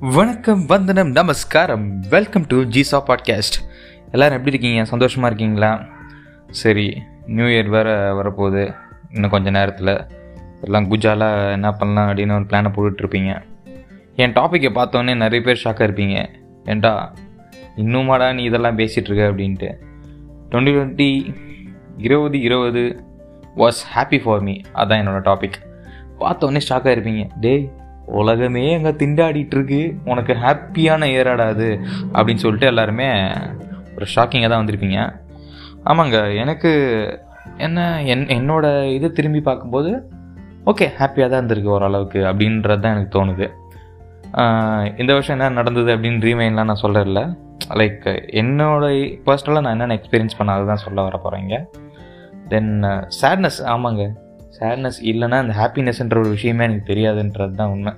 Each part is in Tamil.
வணக்கம் வந்தனம் நமஸ்காரம். வெல்கம் டு ஜிசா பாட்காஸ்ட் எல்லோரும் எப்படி இருக்கீங்க? சந்தோஷமாக இருக்கீங்களா? சரி நியூ இயர் வேறு வரப்போகுது. இன்னும் கொஞ்சம் நேரத்தில். எல்லாம் குஜாலாக என்ன பண்ணலாம் அப்படின்னு ஒரு பிளானை போட்டுட்ருப்பீங்க. என் டாப்பிக்கை பார்த்தோன்னே நிறைய பேர் ஷாக்காக இருப்பீங்க. ஏன்டா இன்னுமாடா நீ இதெல்லாம் பேசிகிட்ருக்க அப்படின்ட்டு. டுவெண்ட்டி டுவெண்ட்டி இருபது இருபது வாஸ் ஹாப்பி ஃபார் மீ அதான் என்னோடய டாபிக் பார்த்தோன்னே ஷாக்காக இருப்பீங்க. டேய் உலகமே அங்கே திண்டாடிட்டு இருக்கு உனக்கு ஹாப்பியான இயராடா அது அப்படின்னு சொல்லிட்டு எல்லாருமே ஒரு ஷாக்கிங்காக தான் வந்திருப்பீங்க ஆமாங்க எனக்கு என்ன என் என்னோட இது திரும்பி பார்க்கும்போது ஓகே ஹாப்பியாக தான் இருந்திருக்கு ஓரளவுக்கு அப்படின்றது தான் எனக்கு தோணுது. இந்த வருஷம் என்ன நடந்தது அப்படின்னு ரீமைன்லாம் நான் சொல்கிறதில்ல லைக் என்னோட பர்சனலாக நான் என்னென்ன எக்ஸ்பீரியன்ஸ் பண்ண அதுதான் சொல்ல வர போகிறேங்க தென் சேட்னஸ் ஆமாங்க. சேட்னஸ் இல்லைன்னா அந்த ஹாப்பினஸ்ன்ற ஒரு விஷயமே எனக்கு தெரியாதுன்றது தான் உண்மை.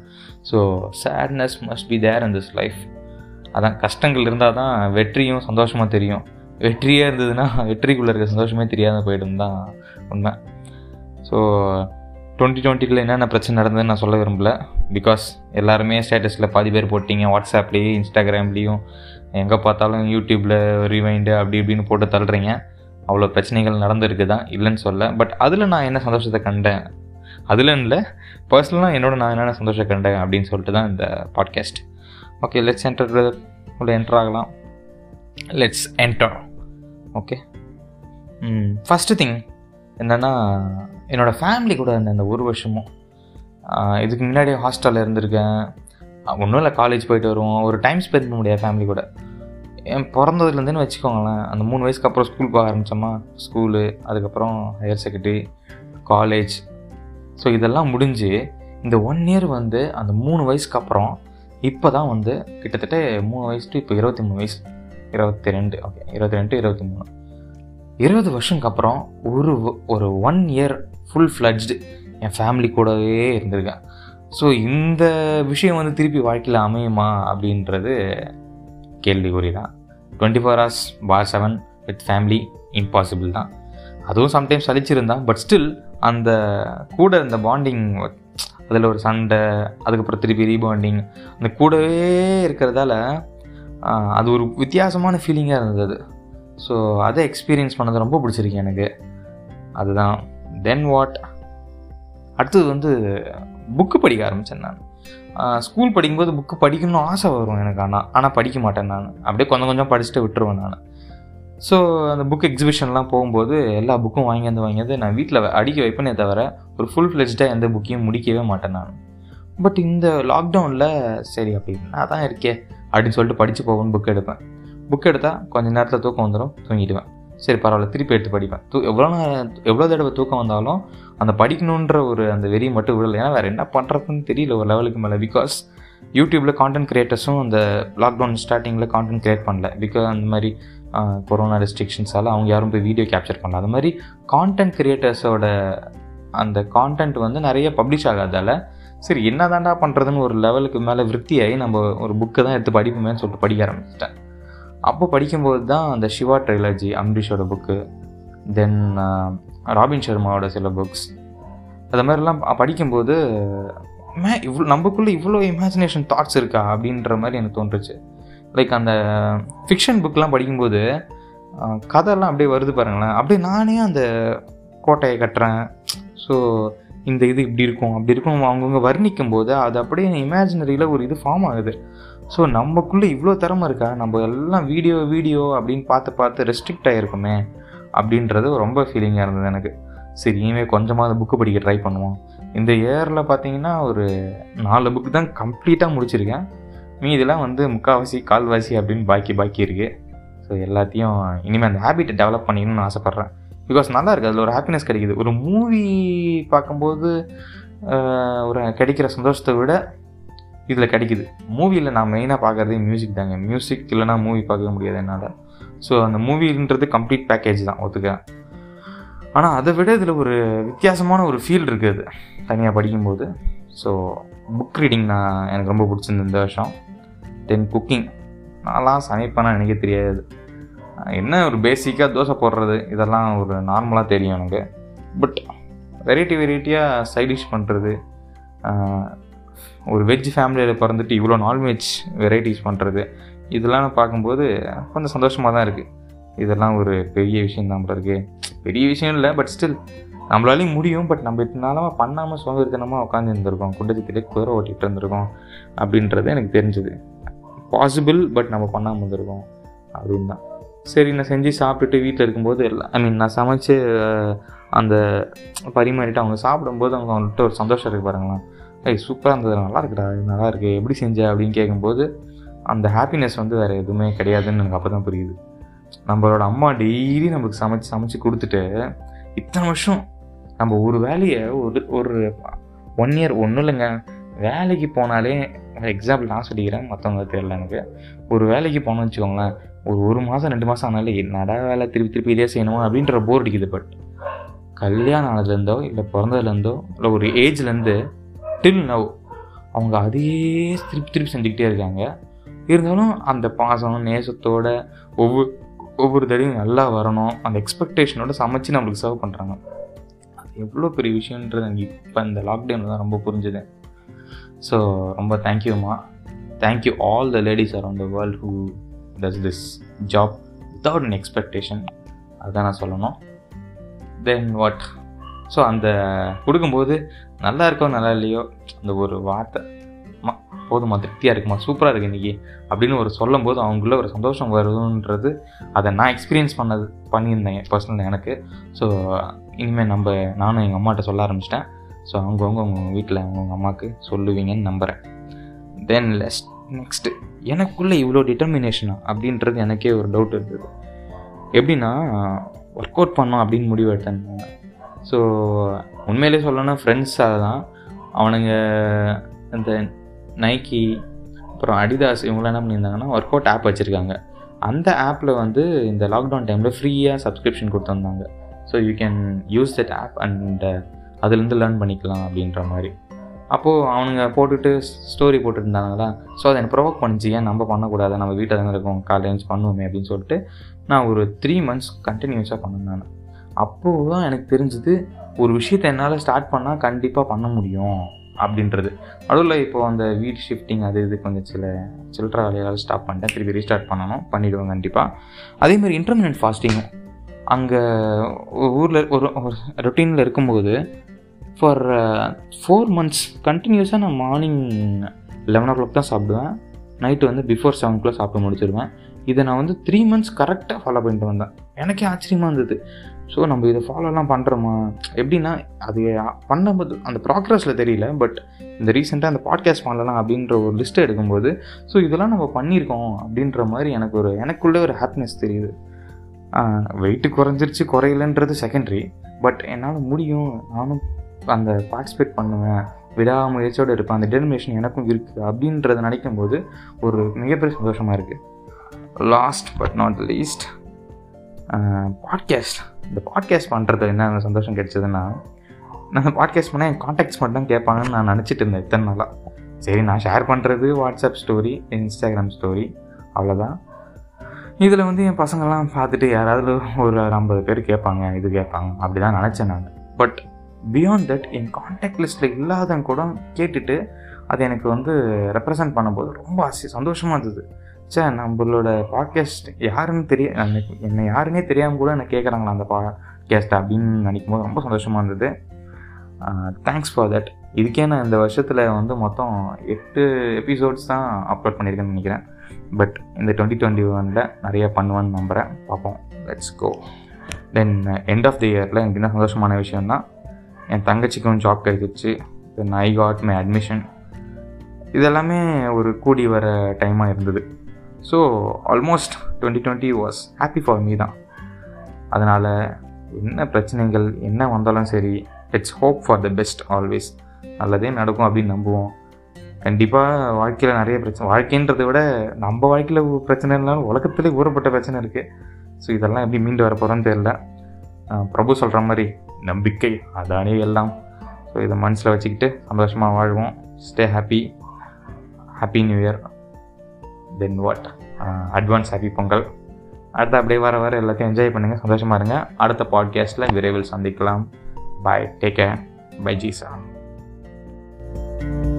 So sadness must be there in this life அதான் கஷ்டங்கள் இருந்தால் தான் வெற்றியும் சந்தோஷமாக தெரியும். வெற்றியே இருந்ததுன்னா வெற்றிக்குள்ளே இருக்க சந்தோஷமே தெரியாத போயிடும் தான் உண்மை. ஸோ டுவெண்ட்டி டுவெண்ட்டியில் என்னென்ன பிரச்சனை நடந்ததுன்னு நான் சொல்ல விரும்பல. பிகாஸ் எல்லாருமே ஸ்டேட்டஸில் பாதி பேர் போட்டிங்க. வாட்ஸ்அப்லேயும் இன்ஸ்டாகிராம்லேயும் எங்கே பார்த்தாலும் யூடியூப்பில் ரிவைண்டு அப்படி இப்படின்னு போட்டு தள்ளுறீங்க. அவ்வளோ பிரச்சனைகள் நடந்திருக்கு தான் இல்லைன்னு சொல்ல. பட் அதில் நான் என்ன சந்தோஷத்தை கண்டேன்? அதில் இல்லை. பர்சனலாக என்னோட நான் என்னென்ன சந்தோஷம் கண்டேன் அப்படின்னு சொல்லிட்டு தான் இந்த பாட்காஸ்ட் ஓகே லெட்ஸ் என்டர் உள்ள என்டர் ஆகலாம். Let's enter okay first thing என்னென்னா என்னோடய ஃபேமிலி கூட இருந்தேன் இந்த ஒரு வருஷமும் இதுக்கு முன்னாடியே ஹாஸ்டலில் இருந்திருக்கேன். ஒன்றும் இல்லை காலேஜ் போயிட்டு வருவோம். ஒரு டைம் ஸ்பெண்ட் பண்ண முடியாது ஃபேமிலி கூட. என் பிறந்ததுலேருந்துன்னு வச்சுக்கோங்களேன். அந்த மூணு வயசுக்கு அப்புறம் ஸ்கூல் போக ஆரம்பித்தோமா ஸ்கூலு அதுக்கப்புறம் ஹையர் செகண்டரி காலேஜ் ஸோ இதெல்லாம் முடிஞ்சு இந்த ஒன் இயர் வந்து அந்த மூணு வயசுக்கு அப்புறம் இப்போ தான் வந்து கிட்டத்தட்ட மூணு வயசு டு இப்போ இருபத்தி மூணு வயசு. இருபத்தி ரெண்டு ஓகே இருபத்தி ரெண்டு இருபத்தி மூணு. இருபது வருஷத்துக்கு அப்புறம் ஒரு ஒரு ஒன் இயர் ஃபுல் ஃப்ளட்ஜ்டு என் ஃபேமிலி கூடவே இருந்திருக்கேன். ஸோ இந்த விஷயம் வந்து திருப்பி வாழ்க்கையில் அமையுமா அப்படின்றது கேள்விக்குறி தான் twenty four hours for seven with family impossible தான். அதுவும் சம்டைம்ஸ் சலிச்சிருந்தான் பட் ஸ்டில் அந்த கூட இந்த பாண்டிங் அதில் ஒரு சண்டை அதுக்கப்புறம் திருப்பி ரீபாண்டிங் அந்த கூடவே இருக்கிறதால அது ஒரு வித்தியாசமான ஃபீலிங்காக இருந்தது. ஸோ அதை எக்ஸ்பீரியன்ஸ் பண்ணது ரொம்ப பிடிச்சிருக்கு எனக்கு. அதுதான். தென் வாட் அடுத்தது வந்து புக்கு படிக்க ஆரம்பித்தேன் நான். ஸ்கூல் படிக்கும்போது புக்கு படிக்கணும்னு ஆசை வரும் எனக்கு ஆனால் ஆனால் படிக்க மாட்டேன் நான். அப்படியே கொஞ்சம் கொஞ்சம் படிச்சுட்டு விட்டுருவேன் நான். ஸோ அந்த புக் எக்ஸிபிஷன்லாம் போகும்போது எல்லா புக்கும் வாங்கி வந்து நான் வீட்டில் அடிக்க வைப்பேனே தவிர ஒரு ஃபுல் ஃப்ளெஜ்டாக எந்த புக்கையும் முடிக்கவே மாட்டேன் நான். பட் இந்த லாக்டவுனில் சரி அப்படி நான் தான் இருக்கே அப்படின்னு சொல்லிட்டு படித்து போகணும்னு புக் எடுப்பேன். புக் எடுத்தால் கொஞ்ச நேரத்தில் தூக்கம் வந்துடும் தூங்கிடுவேன். சரி பரவாயில்ல திருப்பி எடுத்து படிப்பேன். தூ எவ்வளோ நேரம் எவ்வளோ தடவை தூக்கம் வந்தாலும் அந்த படிக்கணுன்ற ஒரு அந்த வெறி மட்டும் விடலை. ஏன்னா வேறு என்ன பண்ணுறதுன்னு தெரியல ஒரு லெவலுக்கு மேலே. பிகாஸ் யூடியூப்பில் கான்டென்ட் க்ரியேட்டர்ஸும் அந்த லாக்டவுன் ஸ்டார்டிங்கில் கான்டென்ட் க்ரியேட் பண்ணல. பிகாஸ் அந்த மாதிரி கொரோனா ரெஸ்ட்ரிக்ஷன்ஸால் அவங்க யாரும் போய் வீடியோ கேப்சர் பண்ணல. அது மாதிரி கான்டென்ட் க்ரியேட்டர்ஸோட அந்த கான்டென்ட் வந்து நிறைய பப்ளிஷ் ஆகாதால சரி என்ன தாண்டா பண்ணுறதுன்னு ஒரு லெவலுக்கு மேலே விருத்தியாகி நம்ம ஒரு புக்கை தான் எடுத்து படிப்போமேன்னு சொல்லிட்டு படிக்க ஆரம்பிச்சிட்டேன். அப்போ படிக்கும்போது தான் அந்த சிவா ட்ரைலஜி அம்பரீஷோட புக்கு தென் ராபின் சர்மாவோட சில புக்ஸ் அது மாதிரிலாம் படிக்கும்போது மே இவ்வளோ நமக்குள்ளே இவ்வளோ இமேஜினேஷன் தாட்ஸ் இருக்கா அப்படின்ற மாதிரி எனக்கு தோன்றுச்சு. லைக் அந்த ஃபிக்ஷன் புக்லாம் படிக்கும்போது கதைலாம் அப்படியே வருது பாருங்களேன். அப்படியே நானே அந்த கோட்டையை கட்டுறேன். ஸோ இந்த இது இப்படி இருக்கும் அப்படி இருக்கும். அவங்கவுங்க வர்ணிக்கும் போது அது அப்படியே இமேஜினரியில் ஒரு இது ஃபார்ம் ஆகுது. ஸோ நமக்குள்ளே இவ்வளோ திறமை இருக்கா? நம்ம எல்லாம் வீடியோ வீடியோ அப்படின்னு பார்த்து பார்த்து ரெஸ்ட்ரிக்ட் ஆகிருக்குமே அப்படின்றது ரொம்ப ஃபீலிங்காக இருந்தது எனக்கு. சரி இனிமேல் கொஞ்சமாக புக்கு படிக்க ட்ரை பண்ணுவோம். இந்த இயரில் பார்த்தீங்கன்னா ஒரு நாலு புக்கு தான் கம்ப்ளீட்டாக முடிச்சிருக்கேன். மீதிலாம் வந்து முக்கால்வாசி கால்வாசி அப்படின்னு பாக்கி பாக்கி இருக்குது ஸோ எல்லாத்தையும் இனிமேல் அந்த ஹேபிட்டை டெவலப் பண்ணிக்கணும்னு ஆசைப்பட்றேன். பிகாஸ் நல்லா இருக்குது அதில் ஒரு ஹாப்பினஸ் கிடைக்குது. ஒரு மூவி பார்க்கும்போது ஒரு கிடைக்கிற சந்தோஷத்தை விட இதில் கிடைக்குது. மூவியில் நான் மெயினாக பார்க்குறதே மியூசிக் தாங்க. மியூசிக் இல்லைனா மூவி பார்க்க முடியாது என்னால். ஸோ அந்த மூவின்றது கம்ப்ளீட் பேக்கேஜ் தான் ஒத்துக்க? ஆனால் அதை விட இதில் ஒரு வித்தியாசமான ஒரு ஃபீல் இருக்குது தனியாக படிக்கும்போது. ஸோ புக் ரீடிங் நான் எனக்கு ரொம்ப பிடிச்சிருந்த இந்த வருஷம். தென் குக்கிங் நான்லாம் சமைப்பேனா எனக்கே தெரியாது. என்ன ஒரு பேசிக்காக தோசை போடுறது? இதெல்லாம் ஒரு நார்மலாக தெரியும் எனக்கு. பட் வெரைட்டி வெரைட்டியாக சைட் டிஷ் பண்ணுறது ஒரு வெஜ் ஃபேமிலியில் பிறந்துட்டு இவ்வளோ நான்வெஜ் வெரைட்டிஸ் பண்ணுறது இதெல்லாம் நான் பார்க்கும்போது கொஞ்சம் சந்தோஷமாக தான் இருக்குது இதெல்லாம் ஒரு பெரிய விஷயம் தான் இருக்கு. பெரிய விஷயம் இல்லை பட் ஸ்டில் நம்மளாலையும் முடியும். பட் நம்ம இத்தனாலமாக பண்ணாமல் சோம்பேறித்தனமாக உட்காந்து இருந்திருக்கோம். குண்டத்துக்கிட்டே குதிரை ஓட்டிகிட்டு இருந்திருக்கோம். அப்படின்றது எனக்கு தெரிஞ்சது. பாசிபிள் பட் நம்ம பண்ணாமல் இருந்திருக்கோம். அப்படின்னு தான். சரி நான் செஞ்சு சாப்பிட்டுட்டு வீட்டில் இருக்கும்போது எல்லாம் ஐ மீன் நான் சமைச்சு அந்த பரிமாறிட்டு அவங்க சாப்பிடும்போது அவங்க அவங்கள்ட்ட ஒரு சந்தோஷம் இருக்குது பாருங்களேன். ஏய் சூப்பராக இருந்தது நல்லா இருக்குடா இது நல்லா இருக்குது எப்படி செஞ்ச அப்படின்னு கேட்கும்போது அந்த ஹாப்பினஸ் வந்து வேறு எதுவுமே கிடையாதுன்னு எனக்கு அப்போ தான் புரியுது. நம்மளோட அம்மா டெய்லி நமக்கு சமைச்சு சமைச்சு கொடுத்துட்டு இத்தனை வருஷம் நம்ம ஒரு வேலையை ஒரு ஒரு ஒன் இயர் ஒன்றும் இல்லைங்க. வேலைக்கு போனாலே எக்ஸாம்பிள் நான் சொல்லிக்கிறேன் மற்றவங்க தெரியல எனக்கு. ஒரு வேலைக்கு போனோம்னு வச்சுக்கோங்களேன் ஒரு ஒரு மாதம் ரெண்டு மாதம் ஆனாலே என்னடா வேலை திருப்பி திருப்பி இதே செய்யணுமா அப்படின்ற போர் அடிக்குது பட் கல்யாணம் ஆனதுலேருந்தோ இல்லை பிறந்ததுலேருந்தோ இல்லை ஒரு ஏஜ்லேருந்து டில் நவ் அவங்க அதையே திருப்பி திருப்பி செஞ்சுக்கிட்டே இருக்காங்க. இருந்தாலும் அந்த பாசம் நேசத்தோட ஒவ்வொரு ஒவ்வொரு தடையும் நல்லா வரணும். அந்த எக்ஸ்பெக்டேஷனோட சமைச்சு நம்மளுக்கு சர்வ் பண்ணுறாங்க அது எவ்வளோ பெரிய விஷயன்றது எனக்கு இப்போ இந்த லாக்டவுனில் தான் ரொம்ப புரிஞ்சுது. ஸோ ரொம்ப தேங்க்யூம்மா thank you all the ladies around the world who does this job without an expectation அதுதான் நான் சொல்லணும். தென் வாட் ஸோ அந்த கொடுக்கும்போது நல்லா இருக்கோ நல்லா இல்லையோ அந்த ஒரு வார்த்தை மா போதுமா திருப்தியாக இருக்குமா சூப்பராக இருக்குது இன்றைக்கி அப்படின்னு ஒரு சொல்லும் போது அவங்களுக்குள்ள ஒரு சந்தோஷம் வருதுன்றது அதை நான் எக்ஸ்பீரியன்ஸ் பண்ணது பண்ணியிருந்தேன் பர்சனல் எனக்கு. ஸோ இனிமேல் நம்ம நானும் எங்கள் அம்மாட்ட சொல்ல ஆரம்பிச்சிட்டேன். ஸோ அவங்கவுங்க அவங்க வீட்டில் அவங்கவுங்க அம்மாவுக்கு சொல்லுவீங்கன்னு நம்புகிறேன் தென் லெஸ் நெக்ஸ்ட்டு எனக்குள்ளே இவ்வளோ டிட்டர்மினேஷனா அப்படின்றது எனக்கே ஒரு டவுட் இருந்தது. எப்படின்னா ஒர்க் அவுட் பண்ணோம் அப்படின்னு முடிவு எடுத்தேன். ஸோ உண்மையிலே சொல்லணும்னா ஃப்ரெண்ட்ஸாக தான். அவனுங்க இந்த நைக்கி அப்புறம் அடிதாஸ் இவங்களாம் என்ன பண்ணியிருந்தாங்கன்னா ஒர்க் அவுட் ஆப் வச்சுருக்காங்க. அந்த ஆப்பில் வந்து இந்த லாக்டவுன் டைமில் ஃப்ரீயாக சப்ஸ்கிரிப்ஷன் கொடுத்துருந்தாங்க. So you can use that app and அதுலேருந்து லேர்ன் பண்ணிக்கலாம் அப்படின்ற மாதிரி. அப்போது அவனுங்க போட்டுட்டு ஸ்டோரி போட்டுருந்தாங்களா ஸோ அதை எனக்கு ப்ரொவோக் பண்ணிச்சு. ஏன் நம்ம பண்ணக்கூடாது? நம்ம வீட்டில் தானே இருக்கோம். காலேஜ் பண்ணுவோமே அப்படின்னு சொல்லிட்டு நான் ஒரு த்ரீ மந்த்ஸ் கண்டினியூஸாக பண்ணேன் நான். அப்போது தான் எனக்கு தெரிஞ்சுது ஒரு விஷயத்தை என்னால் ஸ்டார்ட் பண்ணால் கண்டிப்பாக பண்ண முடியும் அப்படின்றது. நடுவில் இப்போ அந்த வீட் ஷிஃப்டிங் அது இது கொஞ்சம் சில சில்லற வேலையால் ஸ்டாப் பண்ணிட்டேன். திருப்பி ரீஸ்டார்ட் பண்ணணும். பண்ணிவிடுவேன் கண்டிப்பாக அதேமாதிரி இன்டர்மீடியட் ஃபாஸ்டிங்கும் அங்கே ஊரில் ஒரு ரொட்டீனில் இருக்கும்போது ஃபார் ஃபோர் மந்த்ஸ் கண்டினியூஸாக நான் மார்னிங் லெவன் ஓ கிளாக் தான் சாப்பிடுவேன். நைட்டு வந்து பிஃபோர் செவன் ஓ கிளாக் சாப்பிட்டு முடிச்சிருவேன். இதை நான் வந்து த்ரீ மந்த்ஸ் கரெக்டாக ஃபாலோ பண்ணிட்டு வந்தேன். எனக்கே ஆச்சரியமாக இருந்தது. ஸோ நம்ம இதை ஃபாலோலாம் பண்ணுறோமா எப்படின்னா அது பண்ணும்போது அந்த ப்ராக்ரஸில் தெரியல பட் இந்த ரீசெண்டாக அந்த பாட்காஸ்ட் பண்ணலாம் அப்படின்ற ஒரு லிஸ்ட்டை எடுக்கும்போது ஸோ இதெல்லாம் நம்ம பண்ணியிருக்கோம் அப்படின்ற மாதிரி எனக்கு ஒரு எனக்குள்ளே ஒரு ஹாப்பினஸ் தெரியுது. வெயிட்டு குறைஞ்சிருச்சு குறையலன்றது செகண்டரி பட் என்னால் முடியும். நானும் அந்த பார்ட்டிசிபேட் பண்ணுவேன் விடாமுயற்சியோடு இருப்பேன் அந்த டெர்மினேஷன் எனக்கும் இருக்குது அப்படின்றத நினைக்கும் போது ஒரு மிகப்பெரிய சந்தோஷமாக இருக்குது last but not least podcast இந்த பாட்காஸ்ட் பண்ணுறது என்ன சந்தோஷம் கிடைச்சதுன்னா நான் பாட்காஸ்ட் பண்ணால் என் காண்டாக்ட்ஸ் மட்டும் தான் கேட்பாங்கன்னு நான் நினச்சிட்டு இருந்தேன் இத்தனை நாளாக சரி நான் ஷேர் பண்ணுறது வாட்ஸ்அப் ஸ்டோரி இன்ஸ்டாகிராம் ஸ்டோரி அவ்வளோதான் இதில் வந்து என் பசங்கள்லாம் பார்த்துட்டு யாராவது ஒரு ஐம்பது பேர் கேட்பாங்க இது கேட்பாங்க அப்படி தான் நினச்சேன் நான். பட் பியாண்ட் தட் என் காண்டாக்ட் லிஸ்ட்டில் இல்லாதவங்க கூட கேட்டுட்டு அது எனக்கு வந்து ரெப்ரசன்ட் பண்ணும்போது ரொம்ப ஆசை சந்தோஷமாக இருந்தது. சே நம்மளோட பாட்காஸ்ட் யாருன்னு தெரிய என்னை யாருன்னே தெரியாமல் கூட என்னை கேட்குறாங்களா அந்த பாட்காஸ்ட் அப்படின்னு நினைக்கும் போது ரொம்ப சந்தோஷமாக இருந்தது. தேங்க்ஸ் ஃபார் தட் இதுக்கே நான் இந்த வருஷத்தில் வந்து மொத்தம் எட்டு எபிசோட்ஸ் தான் அப்லோட் பண்ணியிருக்கேன்னு நினைக்கிறேன். பட் இந்த டுவெண்ட்டி டுவெண்ட்டி ஒனில் நிறையா பண்ணுவேன்னு நம்புகிறேன் பார்ப்போம். Let's go then end of the இயரில் எனக்கு என்ன சந்தோஷமான விஷயம்னா என் தங்கச்சிக்கும் ஜாப் கிடைச்சிச்சு. Then I got my admission இதெல்லாமே ஒரு கூடி வர டைமாக இருந்தது. So almost twenty twenty was happy for me தான். அதனால் என்ன பிரச்சனைகள் என்ன வந்தாலும் சரி it's hope for the best always நல்லதே நடக்கும் அப்படின்னு நம்புவோம். கண்டிப்பாக வாழ்க்கையில் நிறைய பிரச்சனை வாழ்க்கைன்றதை விட நம்ம வாழ்க்கையில் பிரச்சனை இல்லைனாலும் உலகத்துலேயே ஊறப்பட்ட பிரச்சனை இருக்குது ஸோ இதெல்லாம் எப்படி மீண்டு வர போகிறோன்னு தெரியல. பிரபு சொல்கிற மாதிரி நம்பிக்கை அதானே எல்லாம். ஸோ இதை மனசில் வச்சுக்கிட்டு சந்தோஷமாக வாழ்வோம். Stay happy happy new year then what advance happy Pongal. அடுத்து அப்படியே வர வர எல்லாத்தையும் என்ஜாய் பண்ணுங்கள் சந்தோஷமாக இருங்க. அடுத்த பாட்காஸ்ட்டில் விரைவில் சந்திக்கலாம். பாய் டேக் கேர் பை ஜீசா thank you